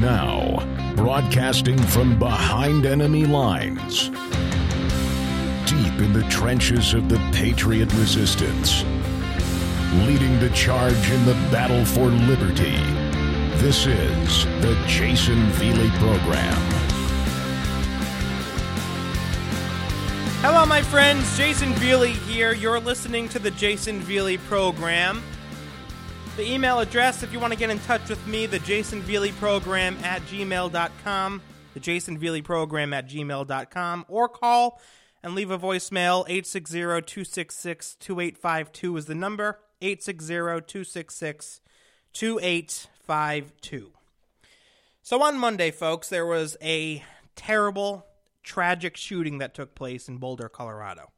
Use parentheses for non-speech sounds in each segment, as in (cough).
Now, broadcasting from behind enemy lines, deep in the trenches of the Patriot resistance, leading the charge in the battle for liberty. This is the Jayson Veley Program. Hello, my friends. Jayson Veley here. You're listening to the Jayson Veley Program. The email address, if you want to get in touch with me, the Jayson Veley Program at gmail.com, the Jayson Veley Program at gmail.com, or call and leave a voicemail. 860 266 2852 is the number. 860 266 2852. So on Monday, folks, there was a terrible, tragic shooting that took place in Boulder, Colorado.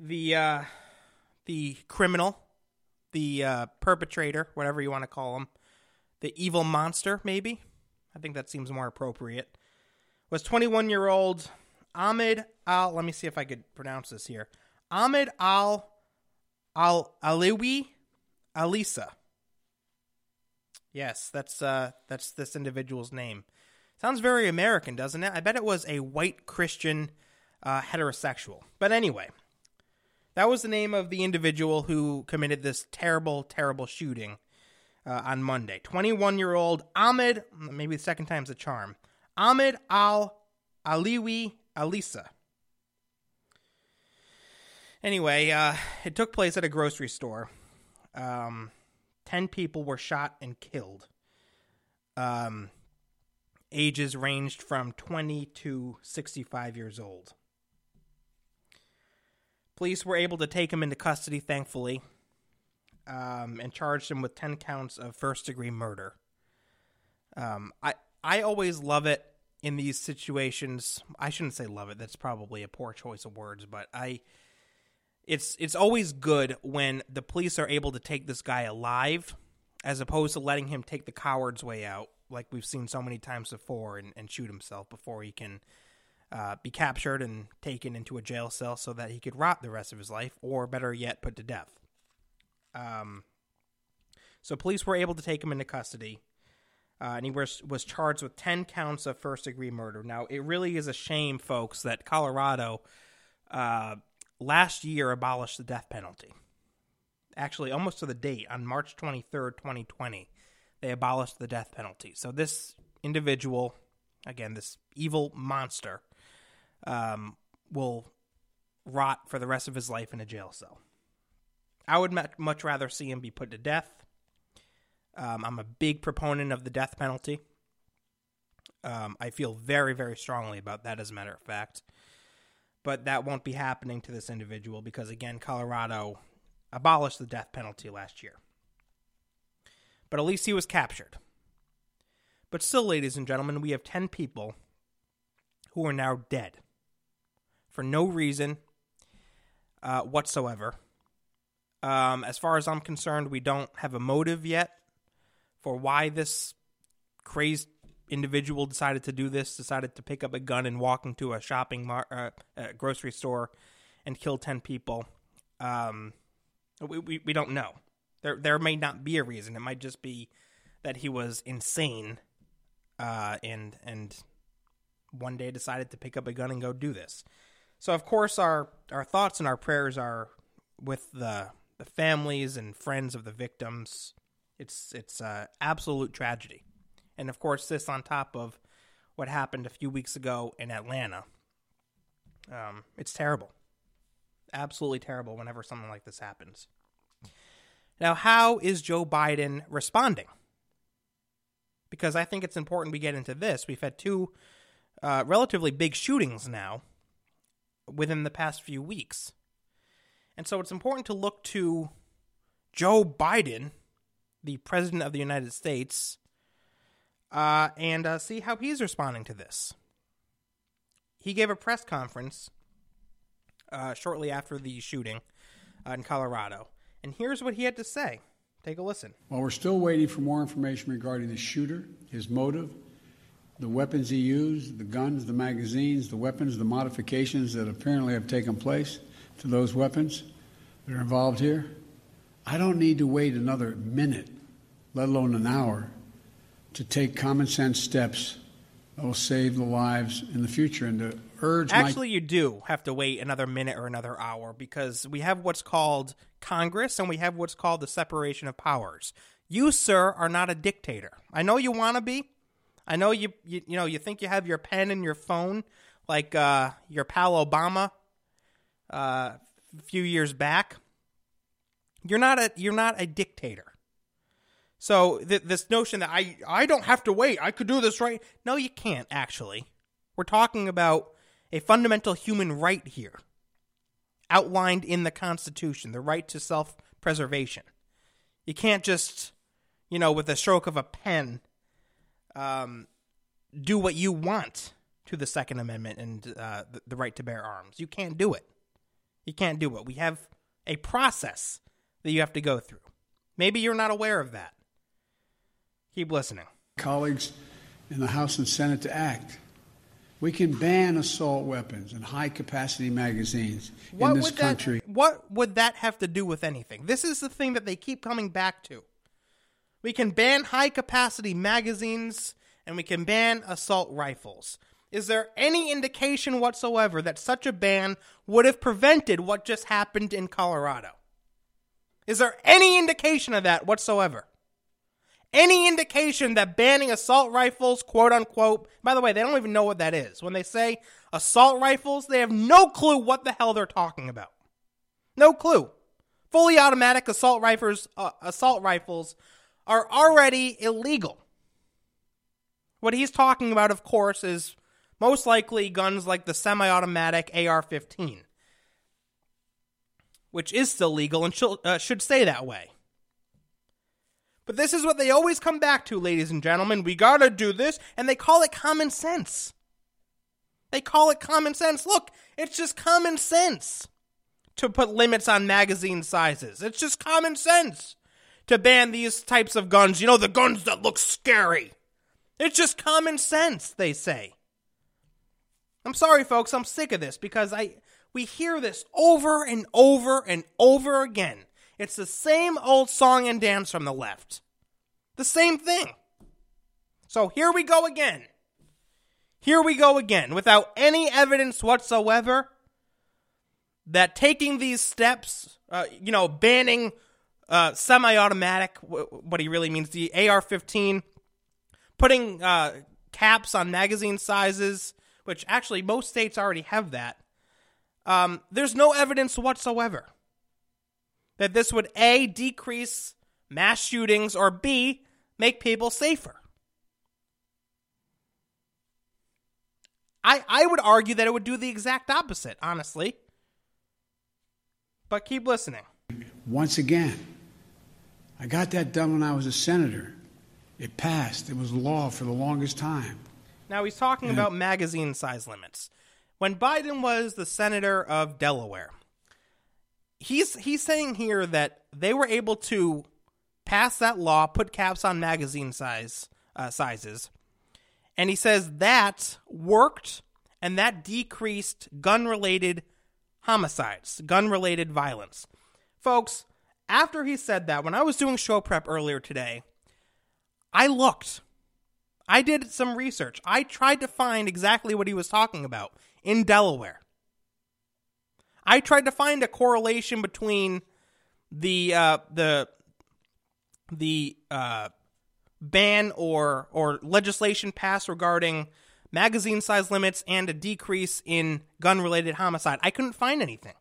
The uh, the criminal the uh, perpetrator, whatever you want to call him, the evil monster, maybe. I think that seems more appropriate. Was 21 year old Ahmed Al. Let me see if I could pronounce this here. Ahmed Al Al Aliwi Alisa. Yes, that's uh, that's this individual's name. Sounds very American, doesn't it? I bet it was a white Christian uh, heterosexual. But anyway, that was the name of the individual who committed this terrible, terrible shooting uh, on Monday. 21 year old Ahmed, maybe the second time's a charm, Ahmed Al Aliwi Alisa. Anyway, uh, it took place at a grocery store. Um, 10 people were shot and killed. Um, ages ranged from 20 to 65 years old. Police were able to take him into custody, thankfully, um, and charged him with 10 counts of first degree murder. Um, I, I always love it in these situations. I shouldn't say love it, that's probably a poor choice of words, but I. It's it's always good when the police are able to take this guy alive, as opposed to letting him take the coward's way out, like we've seen so many times before, and, and shoot himself before he can uh, be captured and taken into a jail cell so that he could rot the rest of his life, or better yet, put to death. Um, so police were able to take him into custody, uh, and he was was charged with ten counts of first degree murder. Now, it really is a shame, folks, that Colorado uh, last year abolished the death penalty. Actually, almost to the date on March twenty third, twenty twenty, they abolished the death penalty. So this individual, again, this evil monster um, will rot for the rest of his life in a jail cell. I would much rather see him be put to death. Um, I'm a big proponent of the death penalty. Um, I feel very, very strongly about that, as a matter of fact. But that won't be happening to this individual because, again, Colorado abolished the death penalty last year. But at least he was captured. But still, ladies and gentlemen, we have 10 people who are now dead for no reason uh, whatsoever. Um, as far as I'm concerned, we don't have a motive yet for why this crazed individual decided to do this, decided to pick up a gun and walk into a shopping mar- uh, a grocery store and kill 10 people. Um, we, we, we don't know. There, there may not be a reason. It might just be that he was insane uh, and, and one day decided to pick up a gun and go do this. So of course our our thoughts and our prayers are with the the families and friends of the victims. It's it's absolute tragedy, and of course this on top of what happened a few weeks ago in Atlanta. Um, it's terrible, absolutely terrible. Whenever something like this happens. Now, how is Joe Biden responding? Because I think it's important we get into this. We've had two uh, relatively big shootings now within the past few weeks. And so it's important to look to Joe Biden, the President of the United States, uh, and uh, see how he's responding to this. He gave a press conference uh, shortly after the shooting uh, in Colorado. And here's what he had to say. Take a listen. While we're still waiting for more information regarding the shooter, his motive, the weapons he used, the guns, the magazines, the weapons, the modifications that apparently have taken place to those weapons that are involved here. I don't need to wait another minute, let alone an hour, to take common sense steps that will save the lives in the future and to urge Actually, my- you do have to wait another minute or another hour because we have what's called Congress and we have what's called the separation of powers. You, sir, are not a dictator. I know you want to be. I know you, you you know you think you have your pen and your phone like uh, your pal Obama uh, a few years back. You're not a you're not a dictator. So th- this notion that I I don't have to wait, I could do this right. No, you can't actually. We're talking about a fundamental human right here, outlined in the Constitution, the right to self-preservation. You can't just, you know, with a stroke of a pen, um, do what you want to the Second Amendment and uh, the, the right to bear arms. You can't do it. You can't do it. We have a process that you have to go through. Maybe you're not aware of that. Keep listening. colleagues in the House and Senate to act. We can ban assault weapons and high capacity magazines in this would country. That, what would that have to do with anything? This is the thing that they keep coming back to. We can ban high capacity magazines and we can ban assault rifles. Is there any indication whatsoever that such a ban would have prevented what just happened in Colorado? Is there any indication of that whatsoever? Any indication that banning assault rifles, quote unquote, by the way, they don't even know what that is. When they say assault rifles, they have no clue what the hell they're talking about. No clue. Fully automatic assault rifles, uh, assault rifles are already illegal. What he's talking about, of course, is most likely guns like the semi automatic AR 15, which is still legal and should, uh, should stay that way. But this is what they always come back to, ladies and gentlemen. We gotta do this, and they call it common sense. They call it common sense. Look, it's just common sense to put limits on magazine sizes. It's just common sense to ban these types of guns. You know, the guns that look scary. It's just common sense, they say. I'm sorry, folks. I'm sick of this because I we hear this over and over and over again. It's the same old song and dance from the left. The same thing. So here we go again. Here we go again without any evidence whatsoever that taking these steps, uh, you know, banning uh, semi automatic, w- what he really means, the AR 15, putting uh, caps on magazine sizes, which actually most states already have that. Um, there's no evidence whatsoever that this would A, decrease mass shootings, or B, make people safer. I, I would argue that it would do the exact opposite, honestly. But keep listening. Once again, I got that done when I was a senator. It passed. It was law for the longest time. Now he's talking about magazine size limits. When Biden was the senator of Delaware, he's he's saying here that they were able to pass that law, put caps on magazine size uh, sizes, and he says that worked and that decreased gun-related homicides, gun-related violence. Folks, after he said that, when I was doing show prep earlier today, I looked. I did some research. I tried to find exactly what he was talking about in Delaware. I tried to find a correlation between the uh, the the uh, ban or or legislation passed regarding magazine size limits and a decrease in gun related homicide. I couldn't find anything.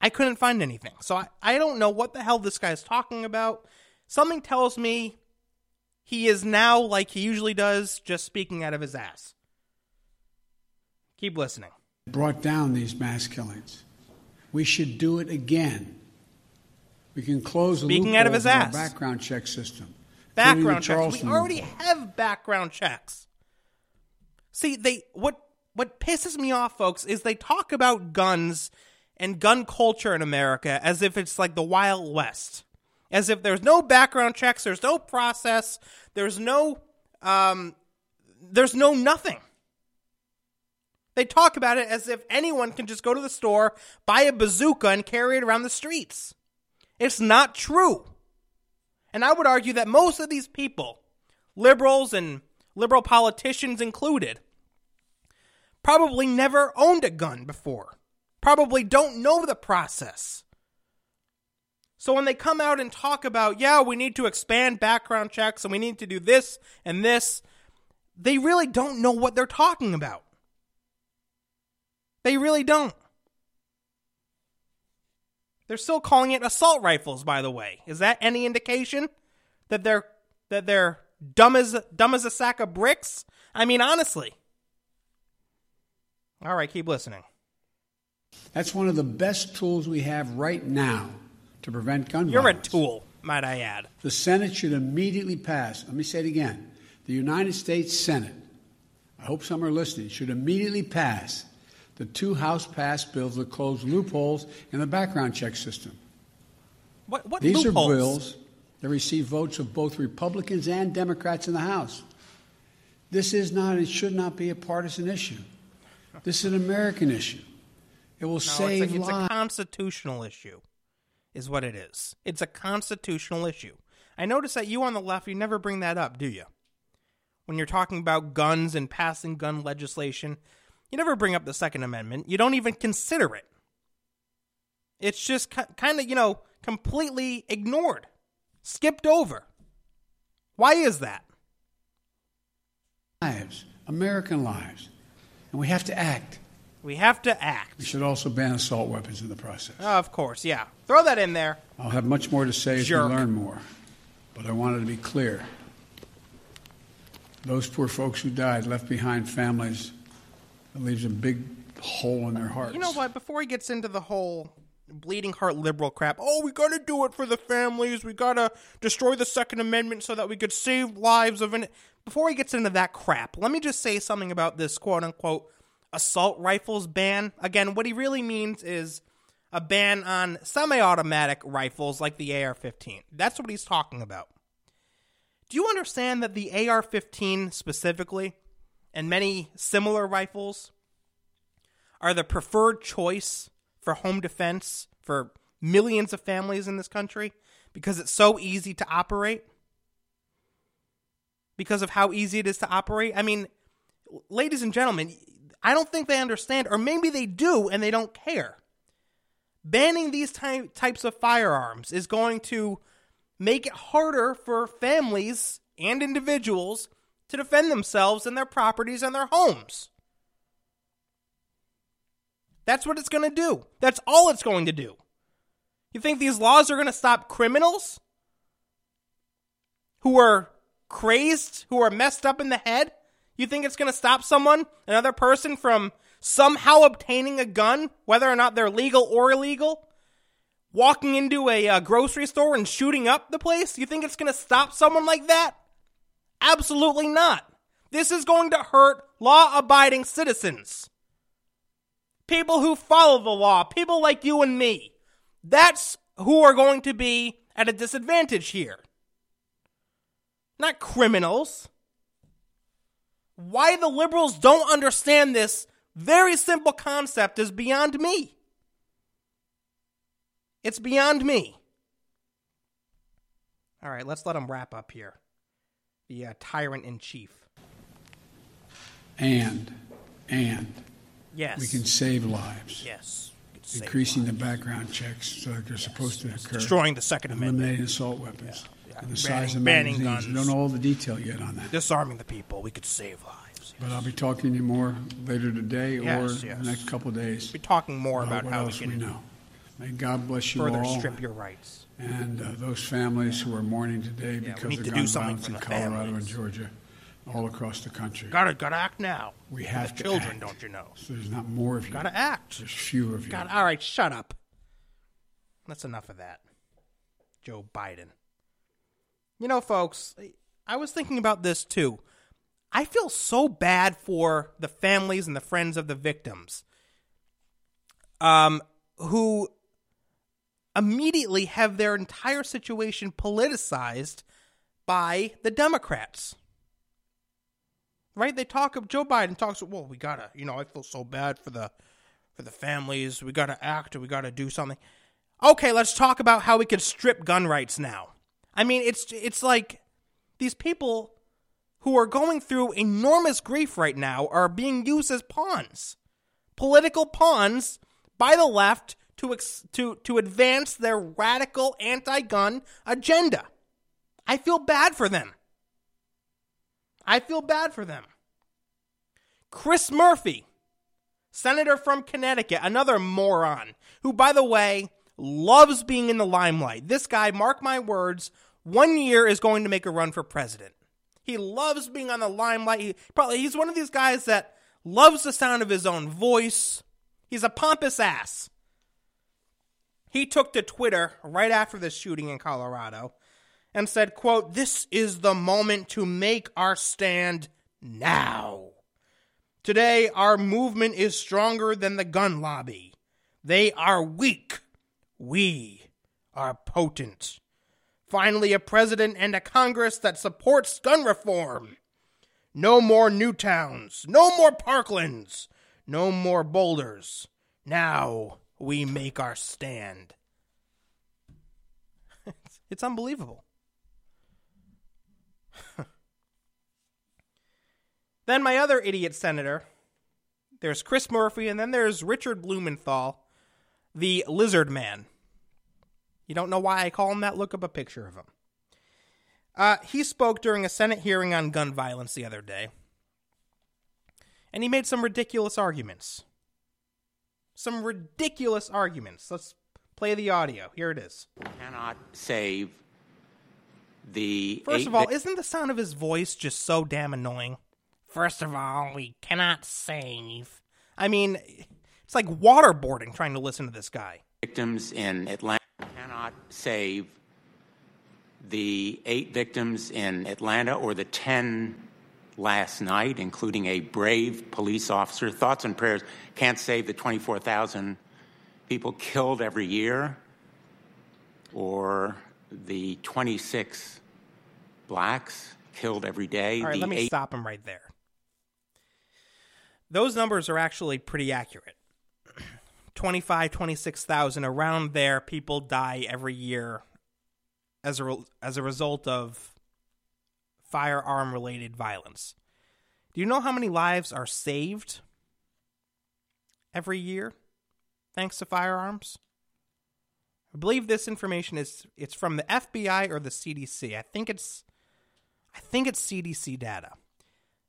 I couldn't find anything. So I, I don't know what the hell this guy's talking about. Something tells me he is now, like he usually does, just speaking out of his ass. Keep listening. Brought down these mass killings. We should do it again. We can close the Speaking out of his ass. background check system. Background checks. We already have background checks. See, they what what pisses me off, folks, is they talk about guns and gun culture in America as if it's like the Wild West. As if there's no background checks, there's no process, there's no um there's no nothing. They talk about it as if anyone can just go to the store, buy a bazooka, and carry it around the streets. It's not true. And I would argue that most of these people liberals and liberal politicians included, probably never owned a gun before, probably don't know the process. So when they come out and talk about, yeah, we need to expand background checks and we need to do this and this, they really don't know what they're talking about. They really don't. They're still calling it assault rifles, by the way. Is that any indication that they're that they're dumb as dumb as a sack of bricks? I mean, honestly. All right, keep listening. That's one of the best tools we have right now to prevent gun violence. You're a tool, might I add. The Senate should immediately pass. Let me say it again. The United States Senate, I hope some are listening, should immediately pass the two House passed bills that close loopholes in the background check system. What what These loopholes? are bills that receive votes of both Republicans and Democrats in the House. This is not, it should not be a partisan issue. This is an American issue. It will No, save it's, a, it's a constitutional issue, is what it is. It's a constitutional issue. I notice that you on the left, you never bring that up, do you? When you're talking about guns and passing gun legislation, you never bring up the Second Amendment. You don't even consider it. It's just kind of, you know, completely ignored, skipped over. Why is that? lives, American lives. And we have to act. We have to act. We should also ban assault weapons in the process. Oh, of course, yeah. Throw that in there. I'll have much more to say as Jerk. we learn more, but I wanted to be clear. Those poor folks who died left behind families that leaves a big hole in their hearts. You know what? Before he gets into the whole bleeding heart liberal crap, oh, we gotta do it for the families. We gotta destroy the Second Amendment so that we could save lives of an. Before he gets into that crap, let me just say something about this quote unquote assault rifles ban. Again, what he really means is a ban on semi automatic rifles like the AR 15. That's what he's talking about. Do you understand that the AR 15 specifically, and many similar rifles, are the preferred choice for home defense for millions of families in this country because it's so easy to operate? Because of how easy it is to operate? I mean, ladies and gentlemen, I don't think they understand, or maybe they do and they don't care. Banning these ty- types of firearms is going to make it harder for families and individuals to defend themselves and their properties and their homes. That's what it's going to do. That's all it's going to do. You think these laws are going to stop criminals who are crazed, who are messed up in the head? You think it's going to stop someone, another person, from somehow obtaining a gun, whether or not they're legal or illegal? Walking into a uh, grocery store and shooting up the place? You think it's going to stop someone like that? Absolutely not. This is going to hurt law abiding citizens people who follow the law, people like you and me. That's who are going to be at a disadvantage here. Not criminals. Why the liberals don't understand this very simple concept is beyond me. It's beyond me. All right, let's let him wrap up here. The uh, tyrant in chief. And, and Yes. we can save lives. Yes. We could save Increasing the background checks so that they're supposed to occur. Destroying the Second Amendment. Eliminating assault weapons. yeah. And the size of banning magazines. Guns. don't know all the detail yet on that. disarming the people. We could save lives. But I'll be talking to you more later today Yes, or yes. the next couple of days. Be talking more about what how we can know. May God bless you further all. strip your rights. and uh, those families who are mourning today we because need of to gun something violence for in the Colorado families. and Georgia, all across the country. Gotta gotta act now. we For have the to children, act. don't you know? So there's not more of you. Gotta act. There's fewer of you. Got all right. Shut up. That's enough of that. Joe Biden. You know, folks, I was thinking about this too. I feel so bad for the families and the friends of the victims, um, who immediately have their entire situation politicized by the Democrats. Right? They talk of Joe Biden talks. Well, we gotta. You know, I feel so bad for the for the families. We gotta act. We gotta do something. Okay, let's talk about how we could strip gun rights now. I mean, it's it's like these people who are going through enormous grief right now are being used as pawns, political pawns by the left to ex- to to advance their radical anti-gun agenda. I feel bad for them. I feel bad for them. Chris Murphy, senator from Connecticut, another moron, who, by the way, loves being in the limelight. This guy, mark my words, one year is going to make a run for president. He loves being on the limelight. He, probably he's one of these guys that loves the sound of his own voice. He's a pompous ass. He took to Twitter right after the shooting in Colorado and said, quote, "This is the moment to make our stand now." Today, our movement is stronger than the gun lobby. They are weak. We are potent. Finally, a president and a Congress that supports gun reform. No more Newtowns. No more parklands. No more boulders. Now we make our stand. it's, (laughs) it's unbelievable. (laughs) then my other idiot senator, there's Chris Murphy, and then there's Richard Blumenthal, the lizard man. You don't know why I call him that? Look up a picture of him. Uh, he spoke during a Senate hearing on gun violence the other day, and he made some ridiculous arguments. Some ridiculous arguments. Let's play the audio. Here it is. Cannot save the. First of all, isn't the sound of his voice just so damn annoying? First of all, we cannot save. I mean, it's like waterboarding trying to listen to this guy. victims in Atlanta cannot save the eight victims in Atlanta or the 10 last night, including a brave police officer. Thoughts and prayers can't save the 24,000 people killed every year or the 26 blacks killed every day. All right, let me eight- stop him right there. Those numbers are actually pretty accurate. 25, 26,000 around there people die every year as a re- as a result of firearm related violence. Do you know how many lives are saved every year thanks to firearms? I believe this information is it's from the FBI or the CDC. I think it's I think it's CDC data.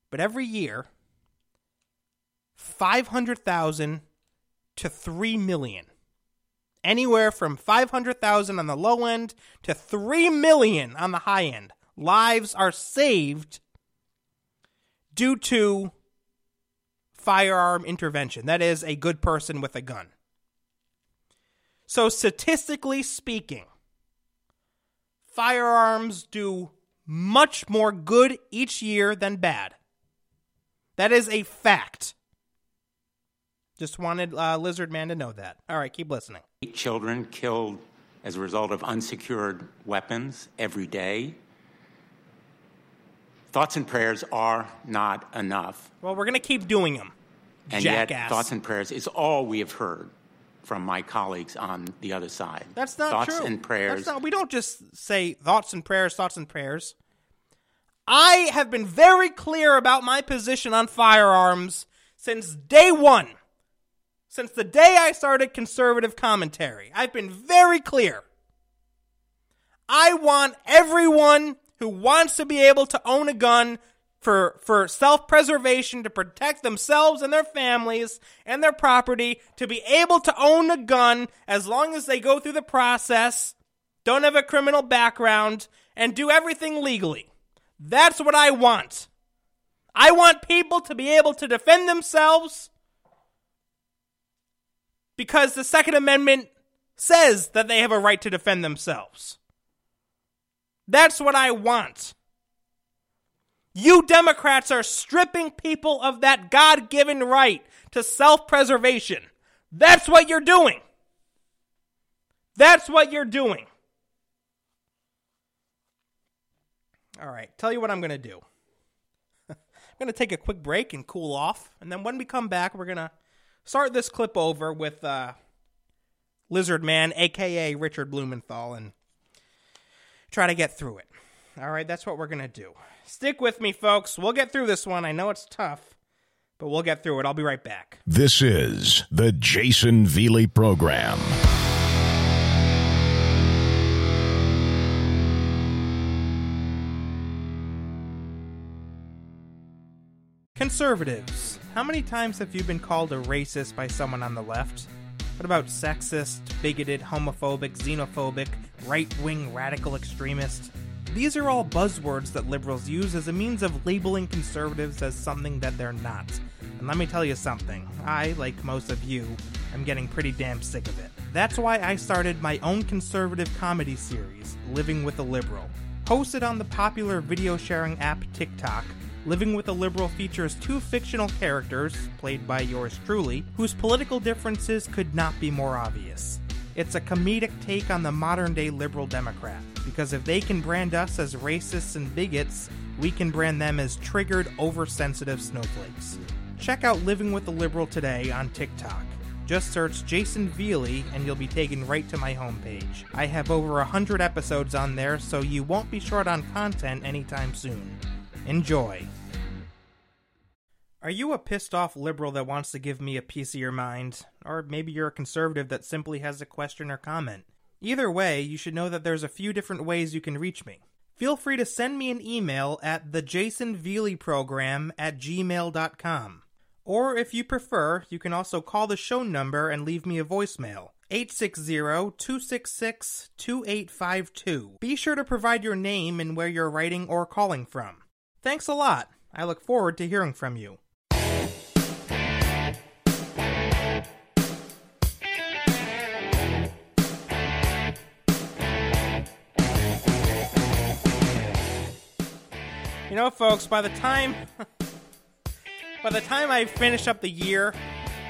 But every year 500,000 to 3 million. Anywhere from 500,000 on the low end to 3 million on the high end. Lives are saved due to firearm intervention. That is, a good person with a gun. So, statistically speaking, firearms do much more good each year than bad. That is a fact. Just wanted uh, Lizard Man to know that. All right, keep listening. eight children killed as a result of unsecured weapons every day. Thoughts and prayers are not enough. Well, we're going to keep doing them. And Jackass. yet, thoughts and prayers is all we have heard from my colleagues on the other side. That's not thoughts true. and prayers. That's not, we don't just say thoughts and prayers, thoughts and prayers. I have been very clear about my position on firearms since day one. Since the day I started conservative commentary, I've been very clear. I want everyone who wants to be able to own a gun for for self-preservation to protect themselves and their families and their property to be able to own a gun as long as they go through the process, don't have a criminal background and do everything legally. That's what I want. I want people to be able to defend themselves because the Second Amendment says that they have a right to defend themselves. That's what I want. You Democrats are stripping people of that God given right to self preservation. That's what you're doing. That's what you're doing. All right, tell you what I'm going to do. (laughs) I'm going to take a quick break and cool off. And then when we come back, we're going to start this clip over with uh, Lizard Man, aka Richard Blumenthal, and try to get through it. All right, that's what we're going to do. Stick with me, folks. We'll get through this one. I know it's tough, but we'll get through it. I'll be right back. This is the Jayson Veley Program. Conservatives. How many times have you been called a racist by someone on the left? What about sexist, bigoted, homophobic, xenophobic, right wing radical extremist? These are all buzzwords that liberals use as a means of labeling conservatives as something that they're not. And let me tell you something, I, like most of you, am getting pretty damn sick of it. That's why I started my own conservative comedy series, Living with a Liberal. Hosted on the popular video sharing app TikTok, Living with a Liberal features two fictional characters, played by yours truly, whose political differences could not be more obvious. It's a comedic take on the modern day liberal Democrat, because if they can brand us as racists and bigots, we can brand them as triggered, oversensitive snowflakes. Check out Living with a Liberal today on TikTok. Just search Jayson Veley and you'll be taken right to my homepage. I have over 100 episodes on there, so you won't be short on content anytime soon. Enjoy. Are you a pissed off liberal that wants to give me a piece of your mind? Or maybe you're a conservative that simply has a question or comment? Either way, you should know that there's a few different ways you can reach me. Feel free to send me an email at thejaysonveleyprogram at gmail.com. Or if you prefer, you can also call the show number and leave me a voicemail. 860-266-2852. Be sure to provide your name and where you're writing or calling from. Thanks a lot. I look forward to hearing from you. You know, folks, by the time (laughs) by the time I finish up the year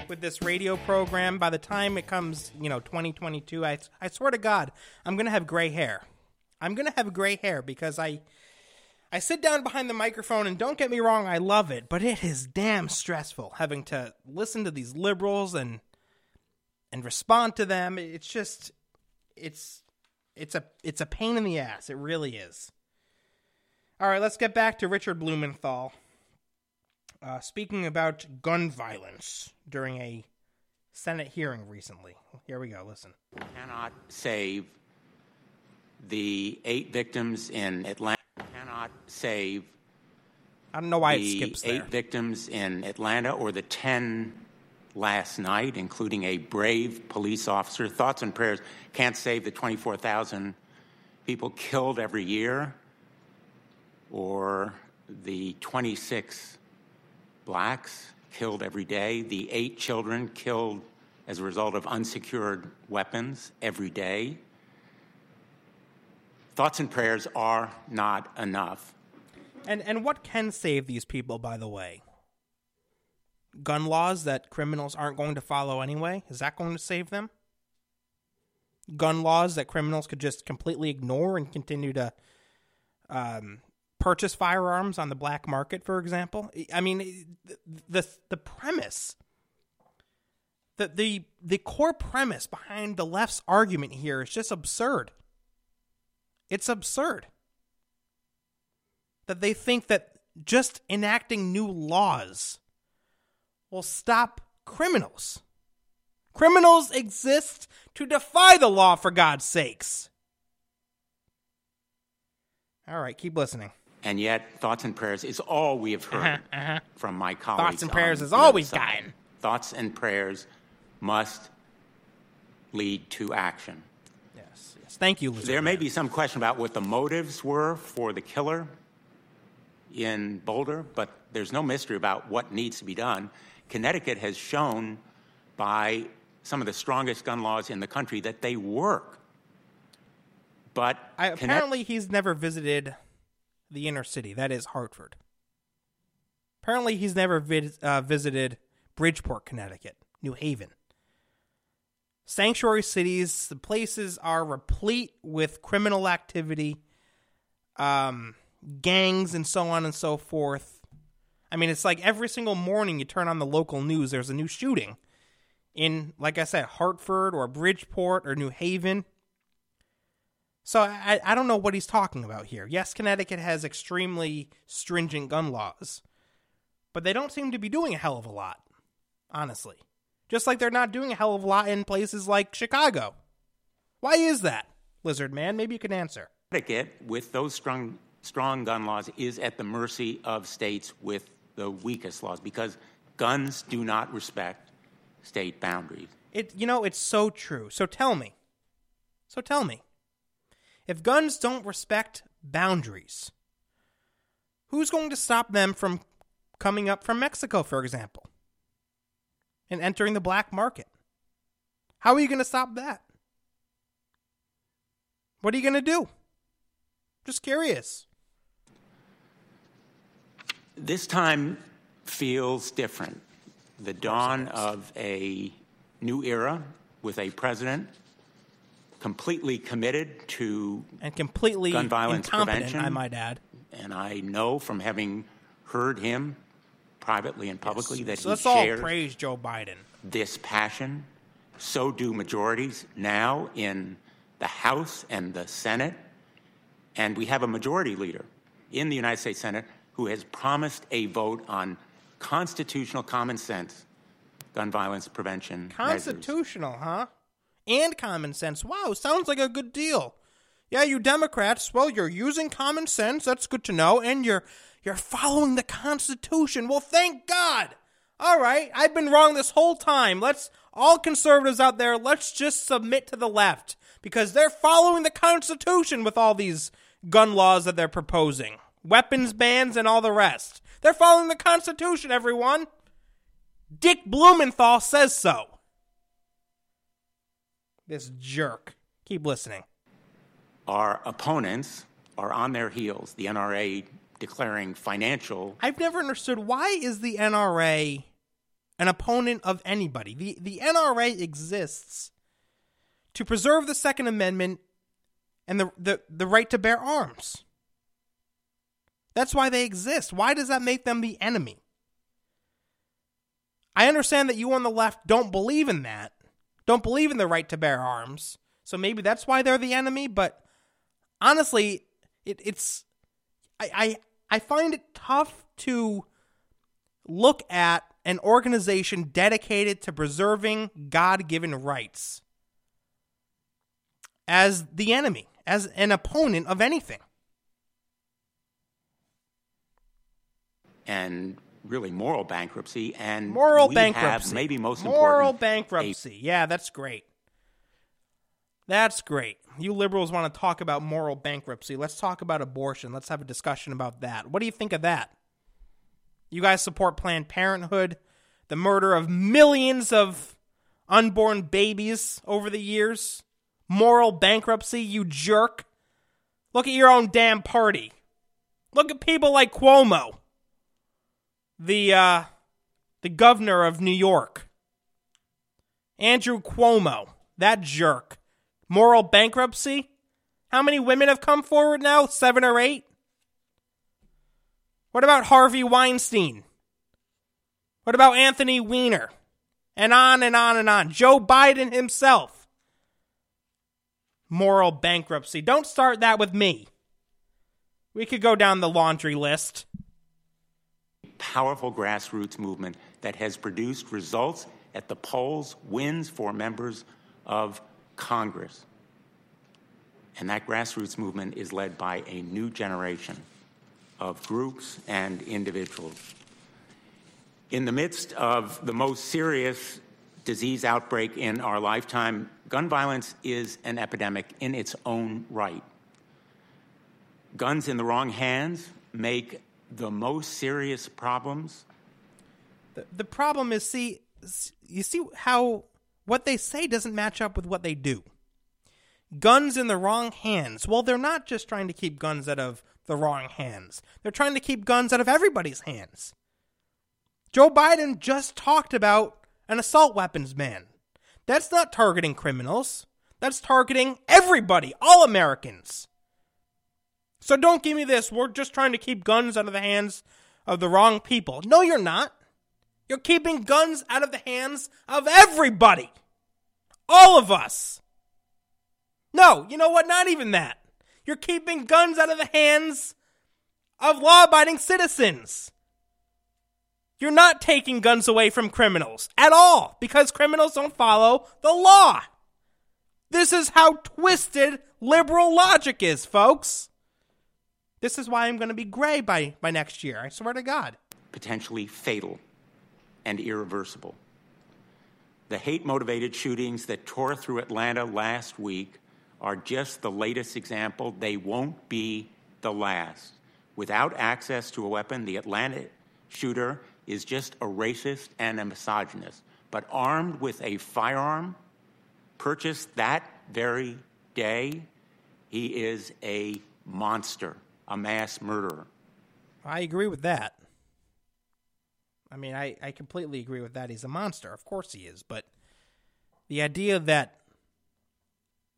with this radio program, by the time it comes, you know, 2022, I I swear to God, I'm going to have gray hair. I'm going to have gray hair because I I sit down behind the microphone and don't get me wrong, I love it, but it is damn stressful having to listen to these liberals and and respond to them. It's just it's it's a it's a pain in the ass. It really is. All right, let's get back to Richard Blumenthal. Uh, speaking about gun violence during a Senate hearing recently. Here we go. Listen. Cannot save the eight victims in Atlanta. Cannot save I don't know why it the skips eight victims in Atlanta or the 10 last night, including a brave police officer. Thoughts and prayers can't save the 24,000 people killed every year or the 26 blacks killed every day, the eight children killed as a result of unsecured weapons every day. Thoughts and prayers are not enough. And and what can save these people, by the way? Gun laws that criminals aren't going to follow anyway? Is that going to save them? Gun laws that criminals could just completely ignore and continue to um, purchase firearms on the black market, for example? I mean, the the, premise, the, the the core premise behind the left's argument here is just absurd. It's absurd that they think that just enacting new laws will stop criminals. Criminals exist to defy the law, for God's sakes. All right, keep listening. And yet, thoughts and prayers is all we have heard from my colleagues. Uh-huh, Thoughts and prayers is the all we've gotten. Thoughts and prayers must lead to action. Thank you, There may be some question about what the motives were for the killer in Boulder, but there's no mystery about what needs to be done. Connecticut has shown by some of the strongest gun laws in the country that they work. But I, apparently, he's never visited the inner city. That is Hartford. Apparently, he's never vid- uh, visited Bridgeport, Connecticut, New Haven. Sanctuary cities, the places are replete with criminal activity, um, gangs, and so on and so forth. I mean, it's like every single morning you turn on the local news, there's a new shooting in, like I said, Hartford or Bridgeport or New Haven. So I, I don't know what he's talking about here. Yes, Connecticut has extremely stringent gun laws, but they don't seem to be doing a hell of a lot, honestly. Just like they're not doing a hell of a lot in places like Chicago. Why is that, Lizard Man? Maybe you can answer. Connecticut, with those strong, strong gun laws, is at the mercy of states with the weakest laws because guns do not respect state boundaries. It, you know, it's so true. So tell me. So tell me. If guns don't respect boundaries, who's going to stop them from coming up from Mexico, for example, and entering the black market? How are you going to stop that? What are you going to do? Just curious. This time feels different. The dawn of a new era with a president completely committed to and completely gun violence prevention. I might add. And I know from having heard him privately and publicly that So he let's all praise Joe Biden. this passion. So do majorities now in the House and the Senate. And we have a majority leader in the United States Senate who has promised a vote on constitutional common sense gun violence prevention measures. Constitutional, huh? And common sense. Wow, sounds like a good deal. Yeah, you Democrats, well, you're using common sense. That's good to know. And you're you're following the Constitution. Well, thank God. All right, I've been wrong this whole time. Let's all conservatives out there, let's just submit to the left because they're following the Constitution with all these gun laws that they're proposing. Weapons bans and all the rest. They're following the Constitution, everyone. Dick Blumenthal says so. This jerk. Keep listening. Our opponents are on their heels. The NRA declaring financial I've never understood why is the NRA an opponent of anybody? The the NRA exists to preserve the Second Amendment and the, the, the right to bear arms. That's why they exist. Why does that make them the enemy? I understand that you on the left don't believe in that, don't believe in the right to bear arms. So maybe that's why they're the enemy. But honestly, it, it's I, I find it tough to look at an organization dedicated to preserving God-given rights as the enemy, as an opponent of anything. and really moral bankruptcy. And Moral we bankruptcy. have maybe most important moral important, bankruptcy. yeah, that's great. That's great. You liberals want to talk about moral bankruptcy. Let's talk about abortion. Let's have a discussion about that. What do you think of that? You guys support Planned Parenthood, the murder of millions of unborn babies over the years? Moral bankruptcy, you jerk. Look at your own damn party. Look at people like Cuomo the uh, the governor of New York, Andrew Cuomo, that jerk. Moral bankruptcy? How many women have come forward now? Seven or eight? What about Harvey Weinstein? What about Anthony Weiner? And on and on and on. Joe Biden himself. Moral bankruptcy. Don't start that with me. We could go down the laundry list powerful grassroots movement that has produced results at the polls, wins for members of Congress. And that grassroots movement is led by a new generation of groups and individuals. In the midst of the most serious disease outbreak in our lifetime, gun violence is an epidemic in its own right. Guns in the wrong hands make the most serious problems. The, the problem is, see, you see how what they say doesn't match up with what they do. Guns in the wrong hands. Well, they're not just trying to keep guns out of the wrong hands. They're trying to keep guns out of everybody's hands. Joe Biden just talked about an assault weapons ban. That's not targeting criminals. That's targeting everybody, all Americans. So don't give me this. We're just trying to keep guns out of the hands of the wrong people. No, you're not. You're keeping guns out of the hands of everybody. All of us. No, you know what? Not even that. You're keeping guns out of the hands of law abiding citizens. You're not taking guns away from criminals at all because criminals don't follow the law. This is how twisted liberal logic is, folks. This is why I'm going to be gray by, by next year. I swear to God. Potentially fatal and irreversible. The hate motivated shootings that tore through Atlanta last week are just the latest example. They won't be the last. Without access to a weapon, the Atlanta shooter is just a racist and a misogynist. But armed with a firearm, purchased that very day, he is a monster, a mass murderer. I agree with that. I mean, I, I completely agree with that. He's a monster. Of course he is. But the idea that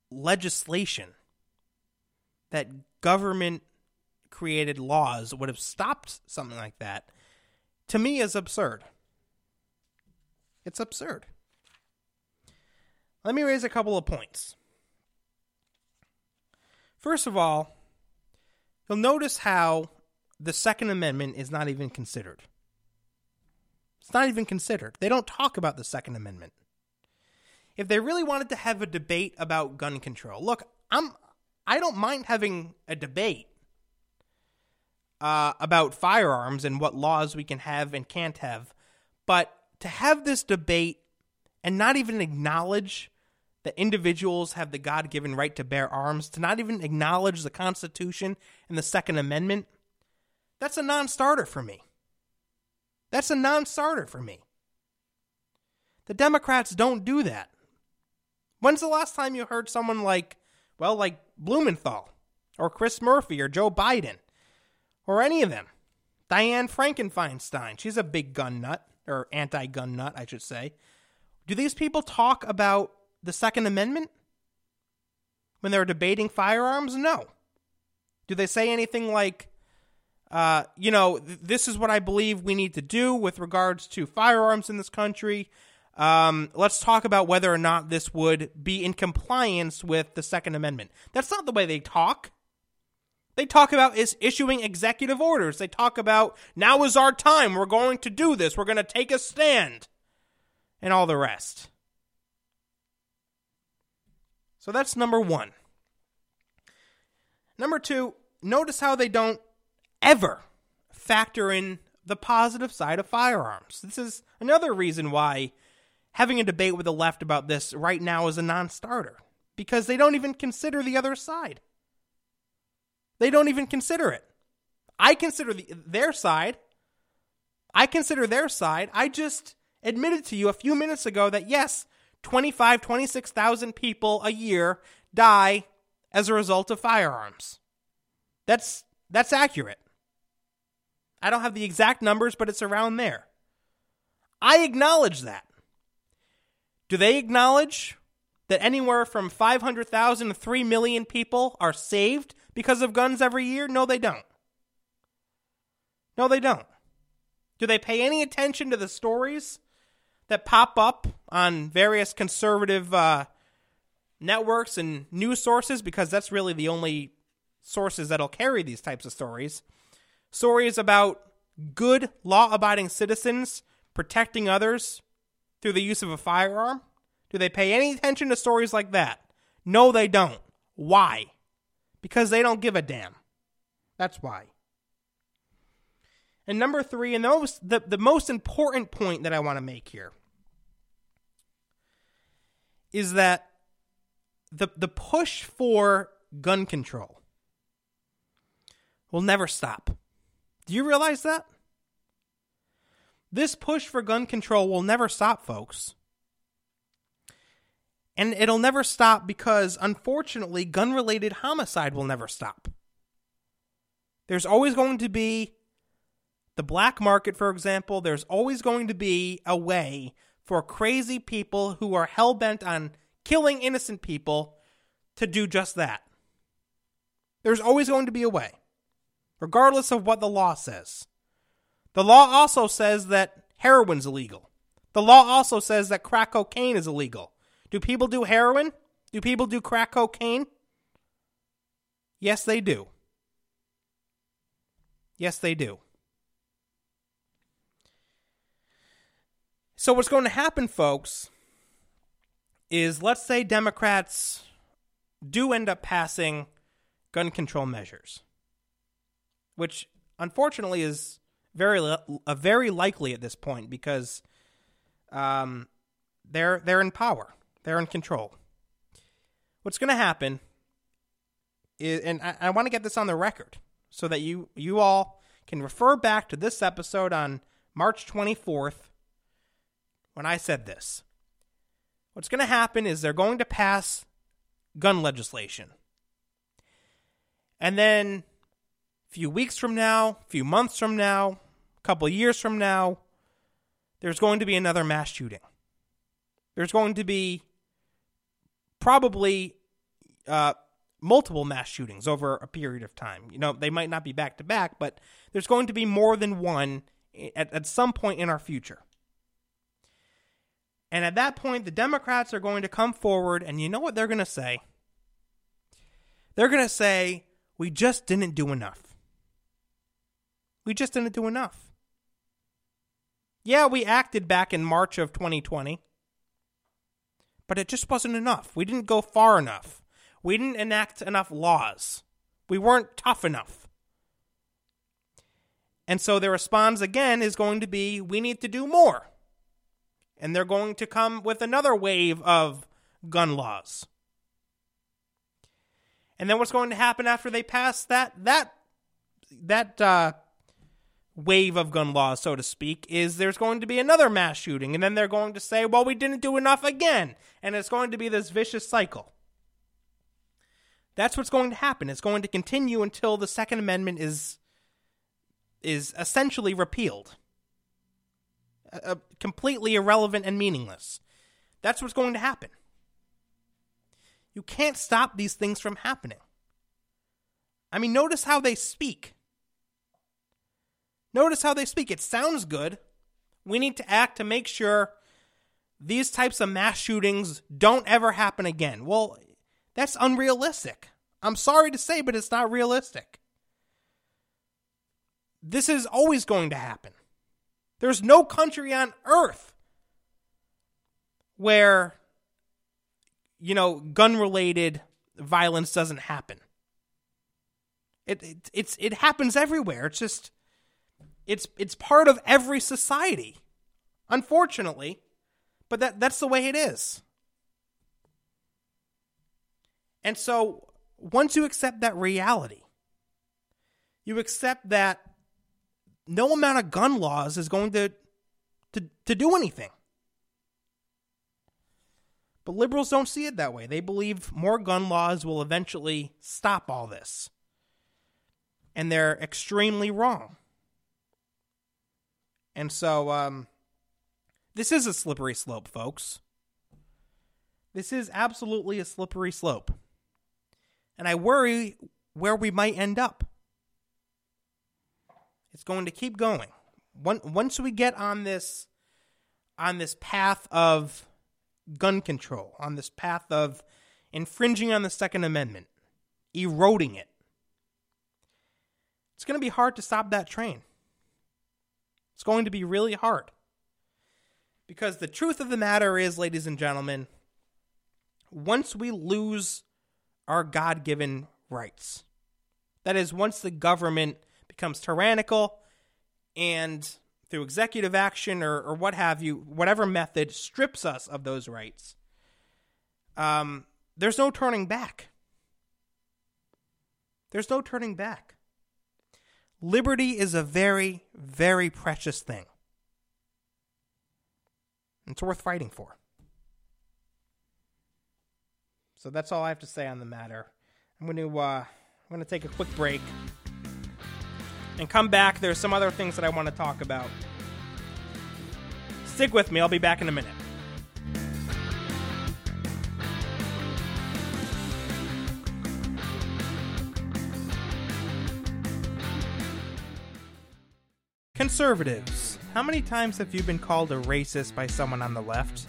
legislation, that government created laws would have stopped something like that, to me is absurd. It's absurd. Let me raise a couple of points. First of all, you'll notice how the Second Amendment is not even considered. It's not even considered. They don't talk about the Second Amendment. If they really wanted to have a debate about gun control, look, I'm I don't mind having a debate uh, about firearms and what laws we can have and can't have, but to have this debate and not even acknowledge that individuals have the God given right to bear arms, to not even acknowledge the Constitution and the Second Amendment, that's a non starter for me. That's a non starter for me. The Democrats don't do that. When's the last time you heard someone like, well, like Blumenthal or Chris Murphy or Joe Biden or any of them? Dianne Frankenfeinstein, she's a big gun nut, or anti gun nut, I should say. Do these people talk about the Second Amendment when they're debating firearms? No. Do they say anything like, uh, you know, th- this is what I believe we need to do with regards to firearms in this country. Um, let's talk about whether or not this would be in compliance with the Second Amendment. That's not the way they talk. They talk about is issuing executive orders. They talk about now is our time. We're going to do this. We're going to take a stand, and all the rest. So that's number one. Number two, notice how they don't ever factor in the positive side of firearms. This is another reason why having a debate with the left about this right now is a non starter, because they don't even consider the other side. They don't even consider it. I consider the, their side. I consider their side. I just admitted to you a few minutes ago that yes, 25, 26,000 people a year die as a result of firearms. That's that's accurate. I don't have the exact numbers, but it's around there. I acknowledge that. Do they acknowledge that anywhere from 500,000 to 3 million people are saved because of guns every year? No, they don't. No, they don't. Do they pay any attention to the stories that pop up on various conservative uh, networks and news sources? Because that's really the only sources that'll carry these types of stories. Stories about good, law abiding citizens protecting others through the use of a firearm? Do they pay any attention to stories like that? No, they don't. Why? Because they don't give a damn. That's why. And number three, and the most, the, the most important point that I want to make here is that the, the push for gun control will never stop. Do you realize that? This push for gun control will never stop, folks. And it'll never stop because, unfortunately, gun related homicide will never stop. There's always going to be the black market, for example. There's always going to be a way for crazy people who are hell bent on killing innocent people to do just that. There's always going to be a way, regardless of what the law says. The law also says that heroin's illegal. The law also says that crack cocaine is illegal. Do people do heroin? Do people do crack cocaine? Yes, they do. Yes, they do. So, what's going to happen, folks, is let's say Democrats do end up passing gun control measures, which unfortunately is very uh, very likely at this point because um, they're they're in power, they're in control. What's going to happen is, and I, I want to get this on the record so that you you all can refer back to this episode on March 24th when I said this. What's going to happen is they're going to pass gun legislation. And then few weeks from now, a few months from now, a couple years from now, there's going to be another mass shooting. There's going to be probably uh, multiple mass shootings over a period of time. You know, they might not be back to back, but there's going to be more than one at, at some point in our future. And at that point, the Democrats are going to come forward, and you know what they're going to say? They're going to say, We just didn't do enough. We just didn't do enough. Yeah, we acted back in March of 2020, but it just wasn't enough. We didn't go far enough. We didn't enact enough laws. We weren't tough enough. And so the response again is going to be we need to do more. And they're going to come with another wave of gun laws. And then what's going to happen after they pass that that that uh, wave of gun laws, so to speak, is there's going to be another mass shooting, and then they're going to say, "Well, we didn't do enough again," and it's going to be this vicious cycle. That's what's going to happen. It's going to continue until the Second Amendment is is essentially repealed, uh, completely irrelevant and meaningless. That's what's going to happen. You can't stop these things from happening. I mean, notice how they speak. Notice how they speak. It sounds good. We need to act to make sure these types of mass shootings don't ever happen again. Well, that's unrealistic. I'm sorry to say, but it's not realistic. This is always going to happen. There's no country on earth where, you know, gun related violence doesn't happen. It, it, it's, it happens everywhere. It's just it's it's part of every society. Unfortunately, but that that's the way it is. And so once you accept that reality, you accept that no amount of gun laws is going to to, to do anything. But liberals don't see it that way. They believe more gun laws will eventually stop all this. And they're extremely wrong. And so, um, this is a slippery slope, folks. This is absolutely a slippery slope. And I worry where we might end up. It's going to keep going. Once we get on this on this path of gun control, on this path of infringing on the Second Amendment, eroding it, it's going to be hard to stop that train. It's going to be really hard. Because the truth of the matter is, ladies and gentlemen, once we lose our God given rights, that is, once the government becomes tyrannical and through executive action or, or what have you, whatever method strips us of those rights, um, there's no turning back. There's no turning back. Liberty is a very, very precious thing. It's worth fighting for. So that's all I have to say on the matter. I'm going to uh, I'm going to take a quick break and come back. There's some other things that I want to talk about. Stick with me. I'll be back in a minute. Conservatives. How many times have you been called a racist by someone on the left?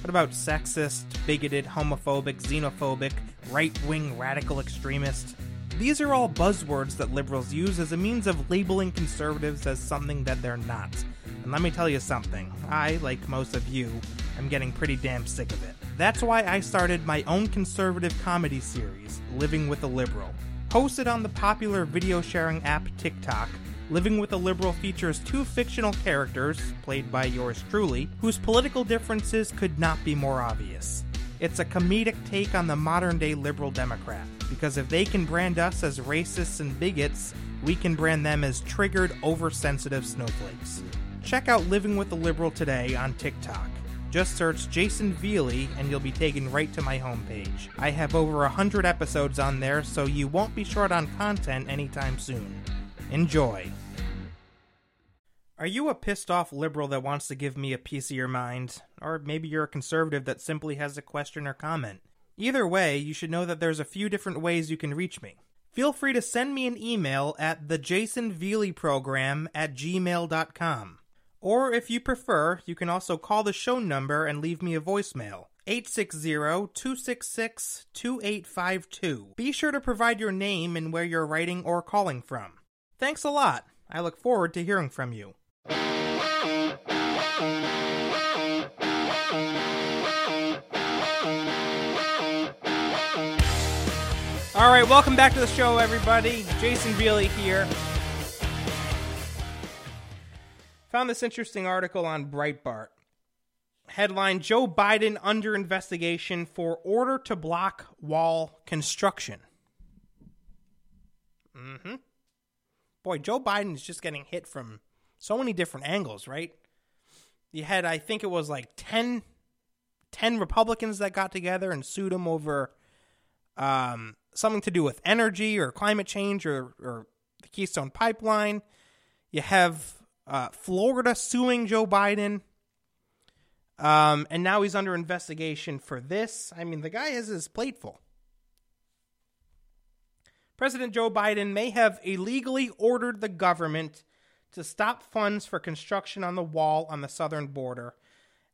What about sexist, bigoted, homophobic, xenophobic, right wing radical extremist? These are all buzzwords that liberals use as a means of labeling conservatives as something that they're not. And let me tell you something, I, like most of you, am getting pretty damn sick of it. That's why I started my own conservative comedy series, Living with a Liberal. Hosted on the popular video sharing app TikTok, Living with a Liberal features two fictional characters, played by yours truly, whose political differences could not be more obvious. It's a comedic take on the modern day liberal Democrat, because if they can brand us as racists and bigots, we can brand them as triggered, oversensitive snowflakes. Check out Living with a Liberal today on TikTok. Just search Jayson Veley and you'll be taken right to my homepage. I have over 100 episodes on there, so you won't be short on content anytime soon. Enjoy. Are you a pissed off liberal that wants to give me a piece of your mind? Or maybe you're a conservative that simply has a question or comment? Either way, you should know that there's a few different ways you can reach me. Feel free to send me an email at the Jayson Veley program at gmail.com. Or if you prefer, you can also call the show number and leave me a voicemail. 860-266-2852. Be sure to provide your name and where you're writing or calling from. Thanks a lot. I look forward to hearing from you. All right, welcome back to the show, everybody. Jayson Veley here. Found this interesting article on Breitbart. Headline Joe Biden under investigation for order to block wall construction. Mm hmm. Boy, Joe Biden is just getting hit from so many different angles, right? You had, I think it was like 10, 10 Republicans that got together and sued him over um, something to do with energy or climate change or, or the Keystone Pipeline. You have uh, Florida suing Joe Biden. Um, and now he's under investigation for this. I mean, the guy has his plate full. President Joe Biden may have illegally ordered the government to stop funds for construction on the wall on the southern border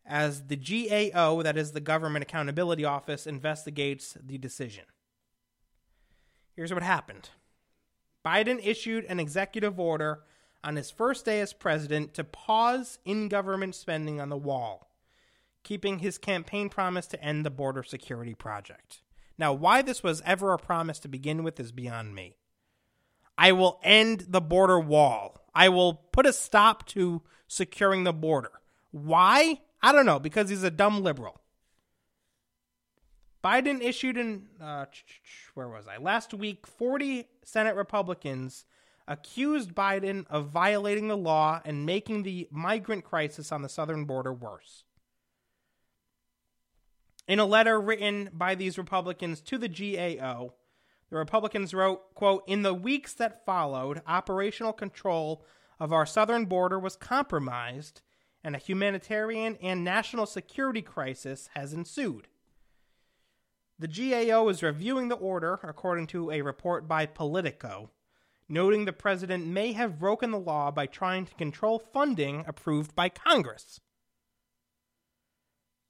as the GAO, that is the Government Accountability Office, investigates the decision. Here's what happened Biden issued an executive order on his first day as president to pause in government spending on the wall, keeping his campaign promise to end the border security project. Now, why this was ever a promise to begin with is beyond me. I will end the border wall. I will put a stop to securing the border. Why? I don't know, because he's a dumb liberal. Biden issued in, uh, where was I? Last week, 40 Senate Republicans accused Biden of violating the law and making the migrant crisis on the southern border worse. In a letter written by these Republicans to the GAO, the Republicans wrote, quote, "In the weeks that followed, operational control of our southern border was compromised and a humanitarian and national security crisis has ensued." The GAO is reviewing the order according to a report by Politico noting the president may have broken the law by trying to control funding approved by Congress.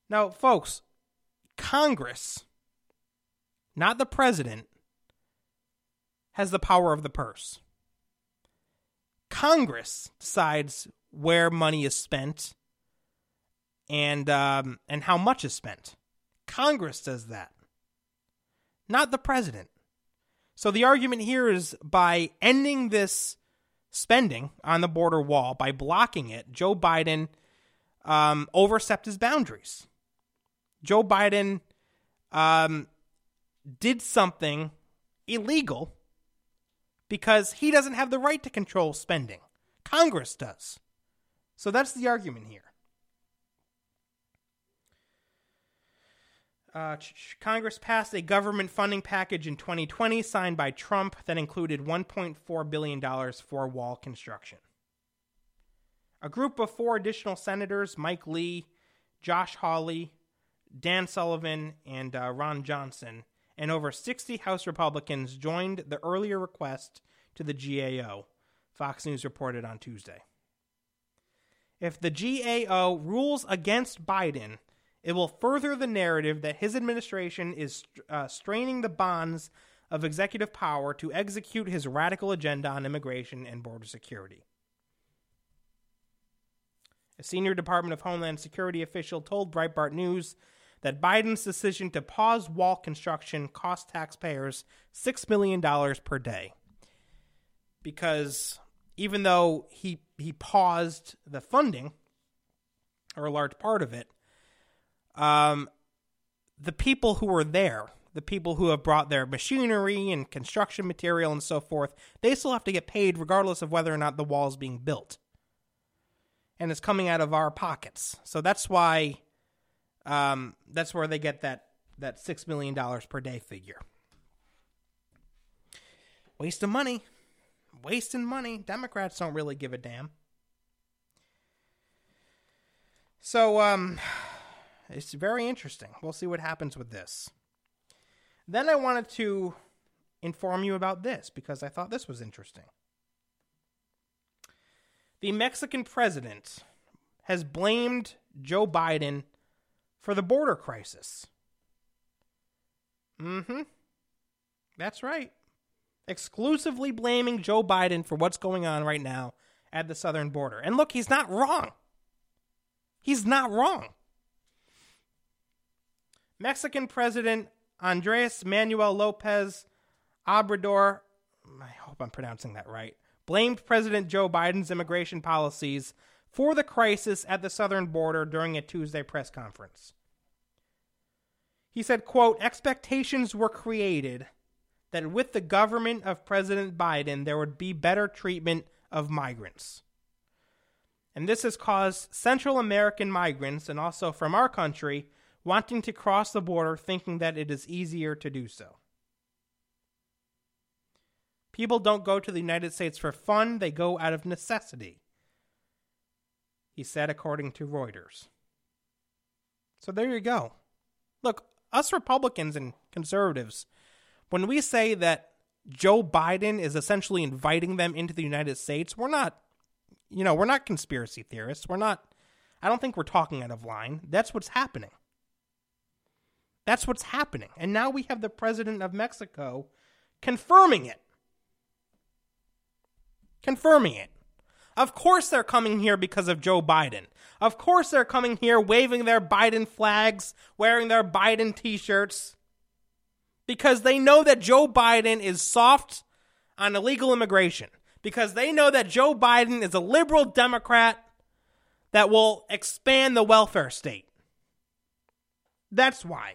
Now, folks, Congress, not the president, has the power of the purse. Congress decides where money is spent and um, and how much is spent. Congress does that, not the president. So the argument here is by ending this spending on the border wall, by blocking it, Joe Biden um, overstepped his boundaries. Joe Biden um, did something illegal because he doesn't have the right to control spending. Congress does. So that's the argument here. Uh, Congress passed a government funding package in 2020 signed by Trump that included $1.4 billion for wall construction. A group of four additional senators, Mike Lee, Josh Hawley, Dan Sullivan, and uh, Ron Johnson, and over 60 House Republicans joined the earlier request to the GAO, Fox News reported on Tuesday. If the GAO rules against Biden It will further the narrative that his administration is uh, straining the bonds of executive power to execute his radical agenda on immigration and border security. A senior Department of Homeland Security official told Breitbart News that Biden's decision to pause wall construction cost taxpayers $6 million per day. Because even though he, he paused the funding, or a large part of it, um, the people who were there, the people who have brought their machinery and construction material and so forth, they still have to get paid regardless of whether or not the wall is being built. And it's coming out of our pockets. So that's why um, that's where they get that, that $6 million per day figure. Waste of money. Wasting money. Democrats don't really give a damn. So, um, it's very interesting. We'll see what happens with this. Then I wanted to inform you about this because I thought this was interesting. The Mexican president has blamed Joe Biden for the border crisis. Mm hmm. That's right. Exclusively blaming Joe Biden for what's going on right now at the southern border. And look, he's not wrong. He's not wrong. Mexican President Andres Manuel Lopez Obrador, I hope I'm pronouncing that right, blamed President Joe Biden's immigration policies for the crisis at the southern border during a Tuesday press conference. He said, quote, expectations were created that with the government of President Biden there would be better treatment of migrants. And this has caused Central American migrants, and also from our country, wanting to cross the border thinking that it is easier to do so. People don't go to the United States for fun, they go out of necessity, he said, according to Reuters. So there you go. Look, us Republicans and conservatives, when we say that Joe Biden is essentially inviting them into the United States, we're not you know, we're not conspiracy theorists. We're not, I don't think we're talking out of line. That's what's happening. That's what's happening. And now we have the president of Mexico confirming it. Confirming it. Of course they're coming here because of Joe Biden. Of course they're coming here waving their Biden flags, wearing their Biden t shirts, because they know that Joe Biden is soft on illegal immigration because they know that Joe Biden is a liberal Democrat that will expand the welfare state. That's why.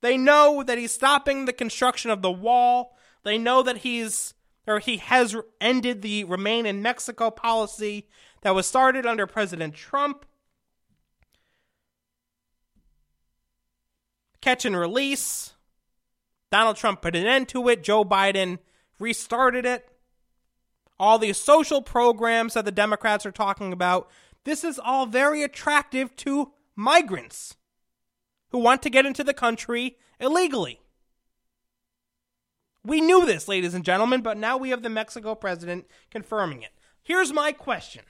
They know that he's stopping the construction of the wall. They know that he's or he has ended the remain in Mexico policy that was started under President Trump. Catch and release. Donald Trump put an end to it. Joe Biden restarted it. All these social programs that the Democrats are talking about. This is all very attractive to migrants who want to get into the country illegally. We knew this, ladies and gentlemen, but now we have the Mexico president confirming it. Here's my question.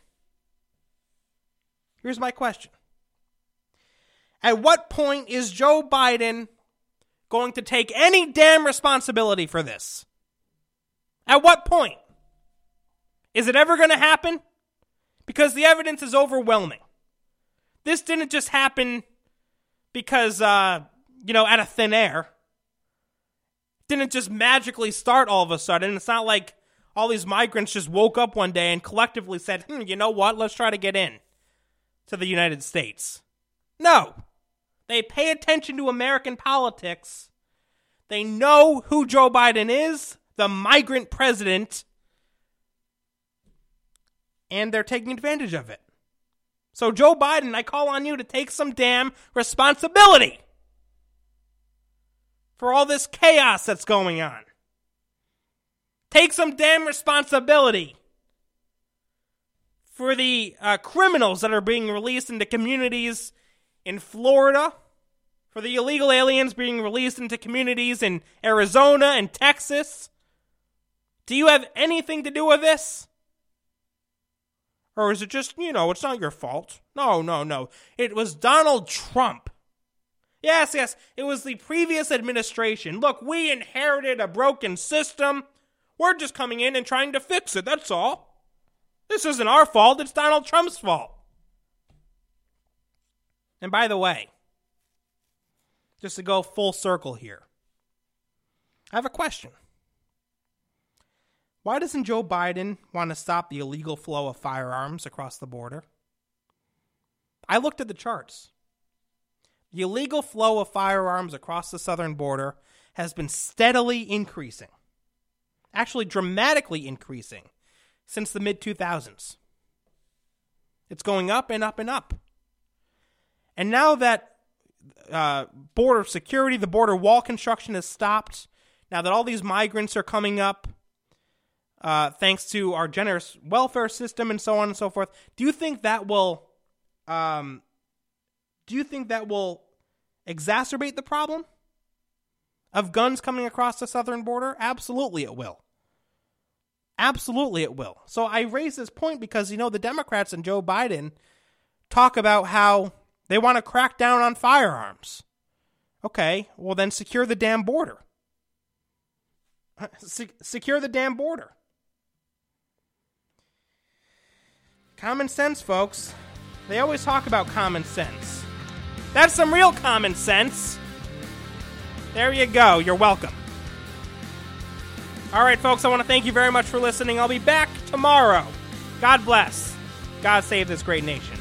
Here's my question. At what point is Joe Biden going to take any damn responsibility for this? At what point? Is it ever going to happen? Because the evidence is overwhelming. This didn't just happen because, uh, you know, out of thin air. Didn't just magically start all of a sudden. It's not like all these migrants just woke up one day and collectively said, hmm, you know what, let's try to get in to the United States. No. They pay attention to American politics. They know who Joe Biden is the migrant president, and they're taking advantage of it. So, Joe Biden, I call on you to take some damn responsibility for all this chaos that's going on. Take some damn responsibility for the uh, criminals that are being released into communities in Florida, for the illegal aliens being released into communities in Arizona and Texas. Do you have anything to do with this? Or is it just, you know, it's not your fault? No, no, no. It was Donald Trump. Yes, yes, it was the previous administration. Look, we inherited a broken system. We're just coming in and trying to fix it, that's all. This isn't our fault, it's Donald Trump's fault. And by the way, just to go full circle here, I have a question. Why doesn't Joe Biden want to stop the illegal flow of firearms across the border? I looked at the charts. The illegal flow of firearms across the southern border has been steadily increasing, actually, dramatically increasing since the mid 2000s. It's going up and up and up. And now that uh, border security, the border wall construction has stopped, now that all these migrants are coming up, uh, thanks to our generous welfare system and so on and so forth. Do you think that will, um, do you think that will exacerbate the problem of guns coming across the southern border? Absolutely, it will. Absolutely, it will. So I raise this point because you know the Democrats and Joe Biden talk about how they want to crack down on firearms. Okay, well then secure the damn border. (laughs) Se- secure the damn border. Common sense, folks. They always talk about common sense. That's some real common sense. There you go. You're welcome. All right, folks, I want to thank you very much for listening. I'll be back tomorrow. God bless. God save this great nation.